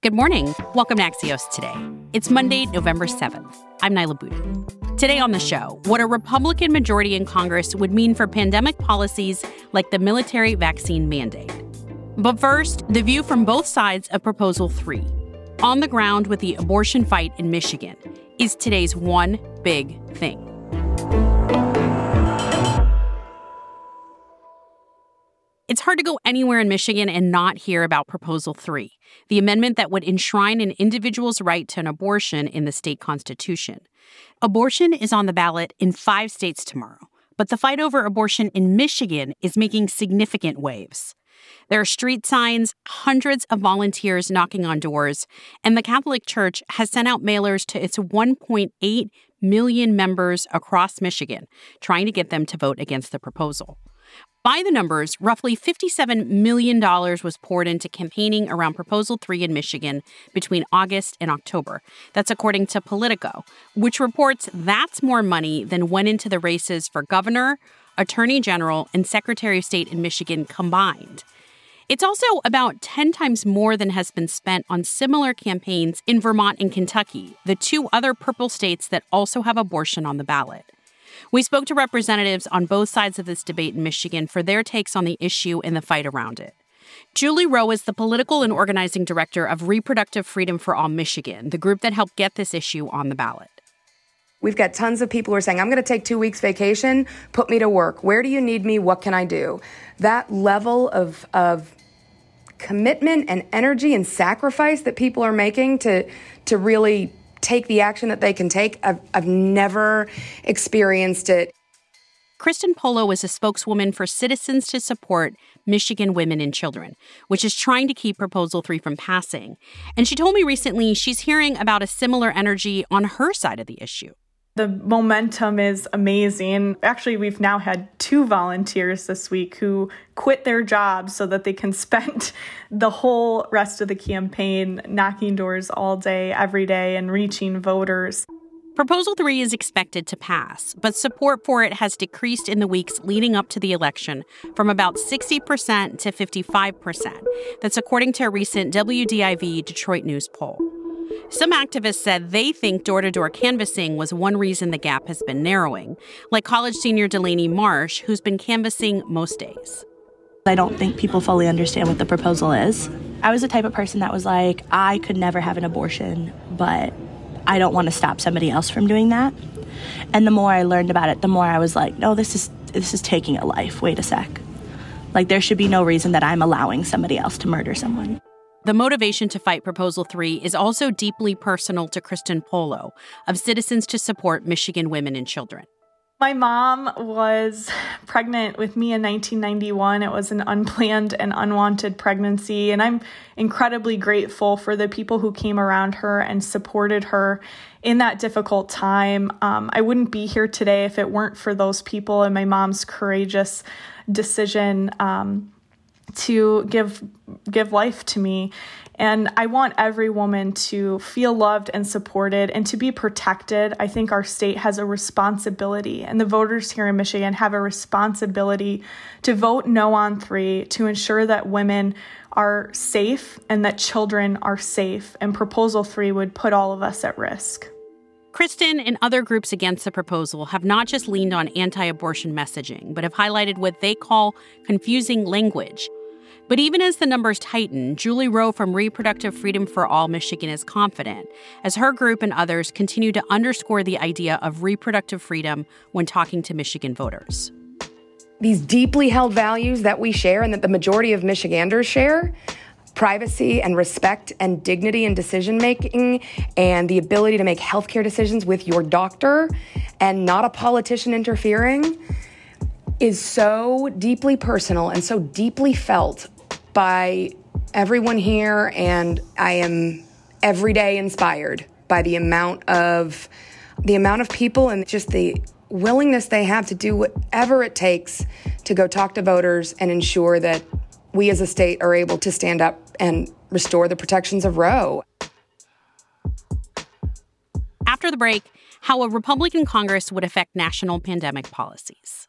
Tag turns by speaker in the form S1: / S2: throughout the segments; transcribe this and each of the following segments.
S1: Good morning. Welcome to Axios Today. It's Monday, November 7th. I'm Niala Boodhoo. Today on the show, what a Republican majority in Congress would mean for pandemic policies like the military vaccine mandate. But first, the view from both sides of Proposal 3. On the ground with the abortion fight in Michigan is today's one big thing. It's hard to go anywhere in Michigan and not hear about Proposal 3, the amendment that would enshrine an individual's right to an abortion in the state constitution. Abortion is on the ballot in five states tomorrow, but the fight over abortion in Michigan is making significant waves. There are street signs, hundreds of volunteers knocking on doors, and the Catholic Church has sent out mailers to its 1.8 million members across Michigan, trying to get them to vote against the proposal. By the numbers, roughly $57 million was poured into campaigning around Proposal 3 in Michigan between August and October. That's according to Politico, which reports that's more money than went into the races for governor, attorney general, and secretary of state in Michigan combined. It's also about 10 times more than has been spent on similar campaigns in Vermont and Kentucky, the two other purple states that also have abortion on the ballot. We spoke to representatives on both sides of this debate in Michigan for their takes on the issue and the fight around it. Julie Rowe is the political and organizing director of Reproductive Freedom for All Michigan, the group that helped get this issue on the ballot.
S2: We've got tons of people who are saying, I'm going to take two weeks vacation, put me to work. Where do you need me? What can I do? That level of, of commitment and energy and sacrifice that people are making to, to really take the action that they can take. I've, I've never experienced it.
S1: Christen Pollo is a spokeswoman for Citizens to Support Michigan Women and Children, which is trying to keep Proposal 3 from passing. And she told me recently she's hearing about a similar energy on her side of the issue.
S3: The momentum is amazing. Actually, we've now had two volunteers this week who quit their jobs so that they can spend the whole rest of the campaign knocking doors all day, every day, and reaching voters.
S1: Proposal 3 is expected to pass, but support for it has decreased in the weeks leading up to the election from about 60% to 55%. That's according to a recent WDIV Detroit News poll. Some activists said they think door to door canvassing was one reason the gap has been narrowing, like college senior Delaney Marsh, who's been canvassing most days.
S4: I don't think people fully understand what the proposal is. I was the type of person that was like, I could never have an abortion, but I don't want to stop somebody else from doing that. And the more I learned about it, the more I was like, no, this is this is taking a life. Wait a sec. Like there should be no reason that I'm allowing somebody else to murder someone.
S1: The motivation to fight Proposal 3 is also deeply personal to Christen Pollo of Citizens to Support Michigan Women and Children.
S3: My mom was pregnant with me in 1991. It was an unplanned and unwanted pregnancy, and I'm incredibly grateful for the people who came around her and supported her in that difficult time. Um, I wouldn't be here today if it weren't for those people and my mom's courageous decision. Um, to give give life to me and I want every woman to feel loved and supported and to be protected. I think our state has a responsibility, and the voters here in Michigan have a responsibility to vote no on three to ensure that women are safe and that children are safe. And Proposal 3 would put all of us at risk.
S1: Christen and other groups against the proposal have not just leaned on anti abortion messaging, but have highlighted what they call confusing language but even as the numbers tighten, Julie Rowe from Reproductive Freedom for All Michigan is confident as her group and others continue to underscore the idea of reproductive freedom when talking to Michigan voters.
S2: These deeply held values that we share and that the majority of Michiganders share privacy and respect and dignity in decision making and the ability to make healthcare decisions with your doctor and not a politician interfering is so deeply personal and so deeply felt by everyone here, and I am every day inspired by the amount of the amount of people and just the willingness they have to do whatever it takes to go talk to voters and ensure that we as a state are able to stand up and restore the protections of Roe.
S1: After the break, how a Republican Congress would affect national pandemic policies.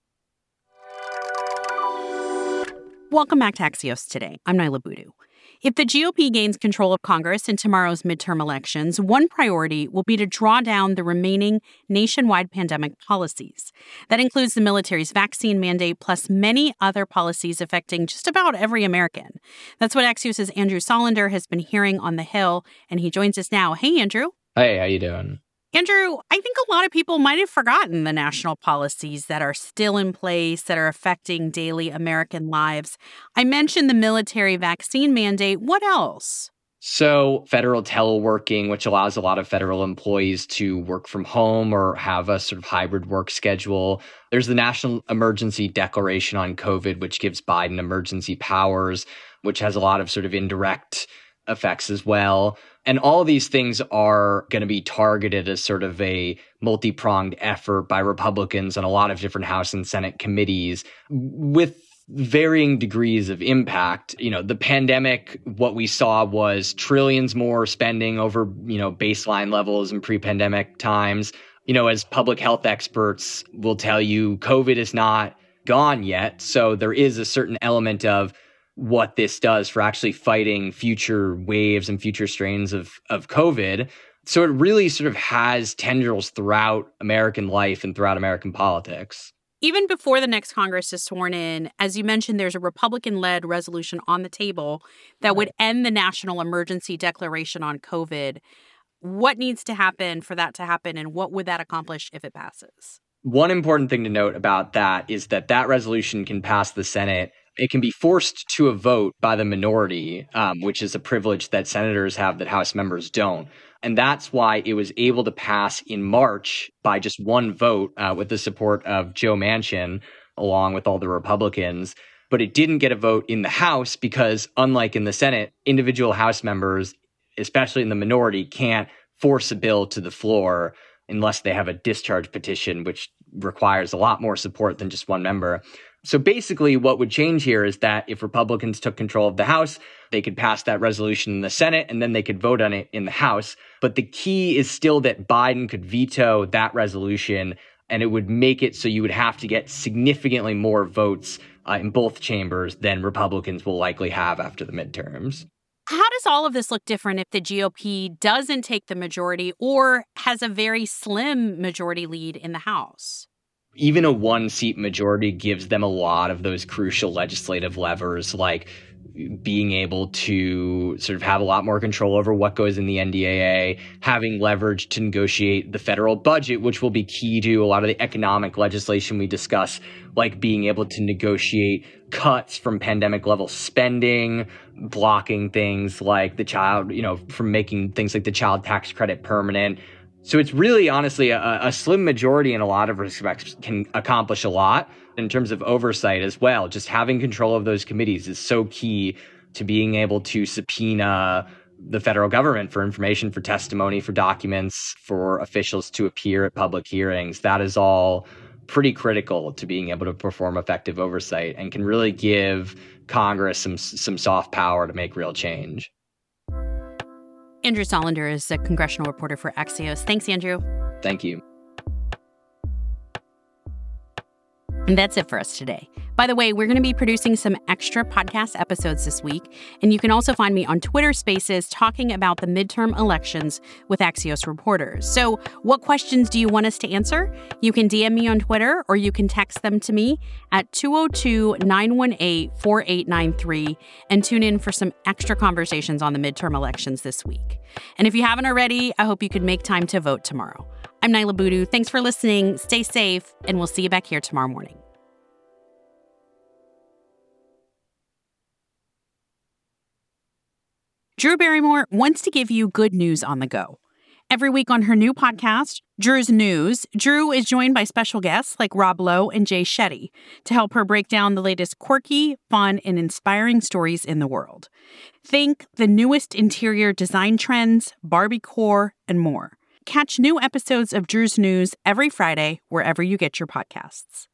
S1: Welcome back to Axios Today. I'm Niala Boodhoo. If the GOP gains control of Congress in tomorrow's midterm elections, one priority will be to draw down the remaining nationwide pandemic policies. That includes the military's vaccine mandate, plus many other policies affecting just about every American. That's what Axios' Andrew Solender has been hearing on the Hill, and he joins us now. Hey, Andrew.
S5: Hey, how you doing?
S1: Andrew, I think a lot of people might have forgotten the national policies that are still in place that are affecting daily American lives. I mentioned the military vaccine mandate. What else?
S5: So, federal teleworking, which allows a lot of federal employees to work from home or have a sort of hybrid work schedule. There's the National Emergency Declaration on COVID, which gives Biden emergency powers, which has a lot of sort of indirect effects as well. And all these things are going to be targeted as sort of a multi pronged effort by Republicans on a lot of different House and Senate committees with varying degrees of impact. You know, the pandemic, what we saw was trillions more spending over, you know, baseline levels in pre pandemic times. You know, as public health experts will tell you, COVID is not gone yet. So there is a certain element of what this does for actually fighting future waves and future strains of of COVID. So it really sort of has tendrils throughout American life and throughout American politics.
S1: Even before the next Congress is sworn in, as you mentioned, there's a Republican led resolution on the table that would end the national emergency declaration on COVID. What needs to happen for that to happen, and what would that accomplish if it passes?
S5: One important thing to note about that is that that resolution can pass the Senate it can be forced to a vote by the minority, um, which is a privilege that senators have that House members don't. And that's why it was able to pass in March by just one vote uh, with the support of Joe Manchin, along with all the Republicans. But it didn't get a vote in the House because, unlike in the Senate, individual House members, especially in the minority, can't force a bill to the floor unless they have a discharge petition, which requires a lot more support than just one member. So basically, what would change here is that if Republicans took control of the House, they could pass that resolution in the Senate and then they could vote on it in the House. But the key is still that Biden could veto that resolution and it would make it so you would have to get significantly more votes uh, in both chambers than Republicans will likely have after the midterms.
S1: How does all of this look different if the GOP doesn't take the majority or has a very slim majority lead in the House?
S5: Even a one seat majority gives them a lot of those crucial legislative levers like being able to sort of have a lot more control over what goes in the NDAA, having leverage to negotiate the federal budget, which will be key to a lot of the economic legislation we discuss, like being able to negotiate cuts from pandemic level spending, blocking things like the child, you know, from making things like the child tax credit permanent so it's really honestly a, a, slim majority in a lot of respects can accomplish a lot in terms of oversight as well. Just having control of those committees is so key to being able to subpoena the federal government for information, for testimony, for documents, for officials to appear at public hearings. That is all pretty critical to being able to perform effective oversight and can really give Congress some some soft power to make real change.
S1: Andrew Solender is a congressional reporter for Axios. Thanks, Andrew.
S5: Thank you.
S1: And that's it for us today. By the way, we're going to be producing some extra podcast episodes this week, and you can also find me on Twitter Spaces talking about the midterm elections with Axios reporters. So, what questions do you want us to answer? You can DM me on Twitter or you can text them to me at 202 918 4893 and tune in for some extra conversations on the midterm elections this week. And if you haven't already, I hope you could make time to vote tomorrow. I'm Niala Boodhoo. Thanks for listening. Stay safe, and we'll see you back here tomorrow morning. Drew Barrymore wants to give you good news on the go. Every week on her new podcast, Drew's News, Drew is joined by special guests like Rob Lowe and Jay Shetty to help her break down the latest quirky, fun, and inspiring stories in the world. Think the newest interior design trends, Barbie core, and more. Catch new episodes of Drew's News every Friday wherever you get your podcasts.